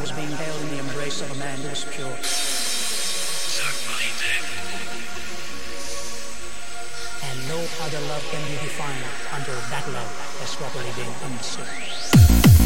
was being held in the embrace of a man who was pure. And no other love can be defined until that love has properly been understood.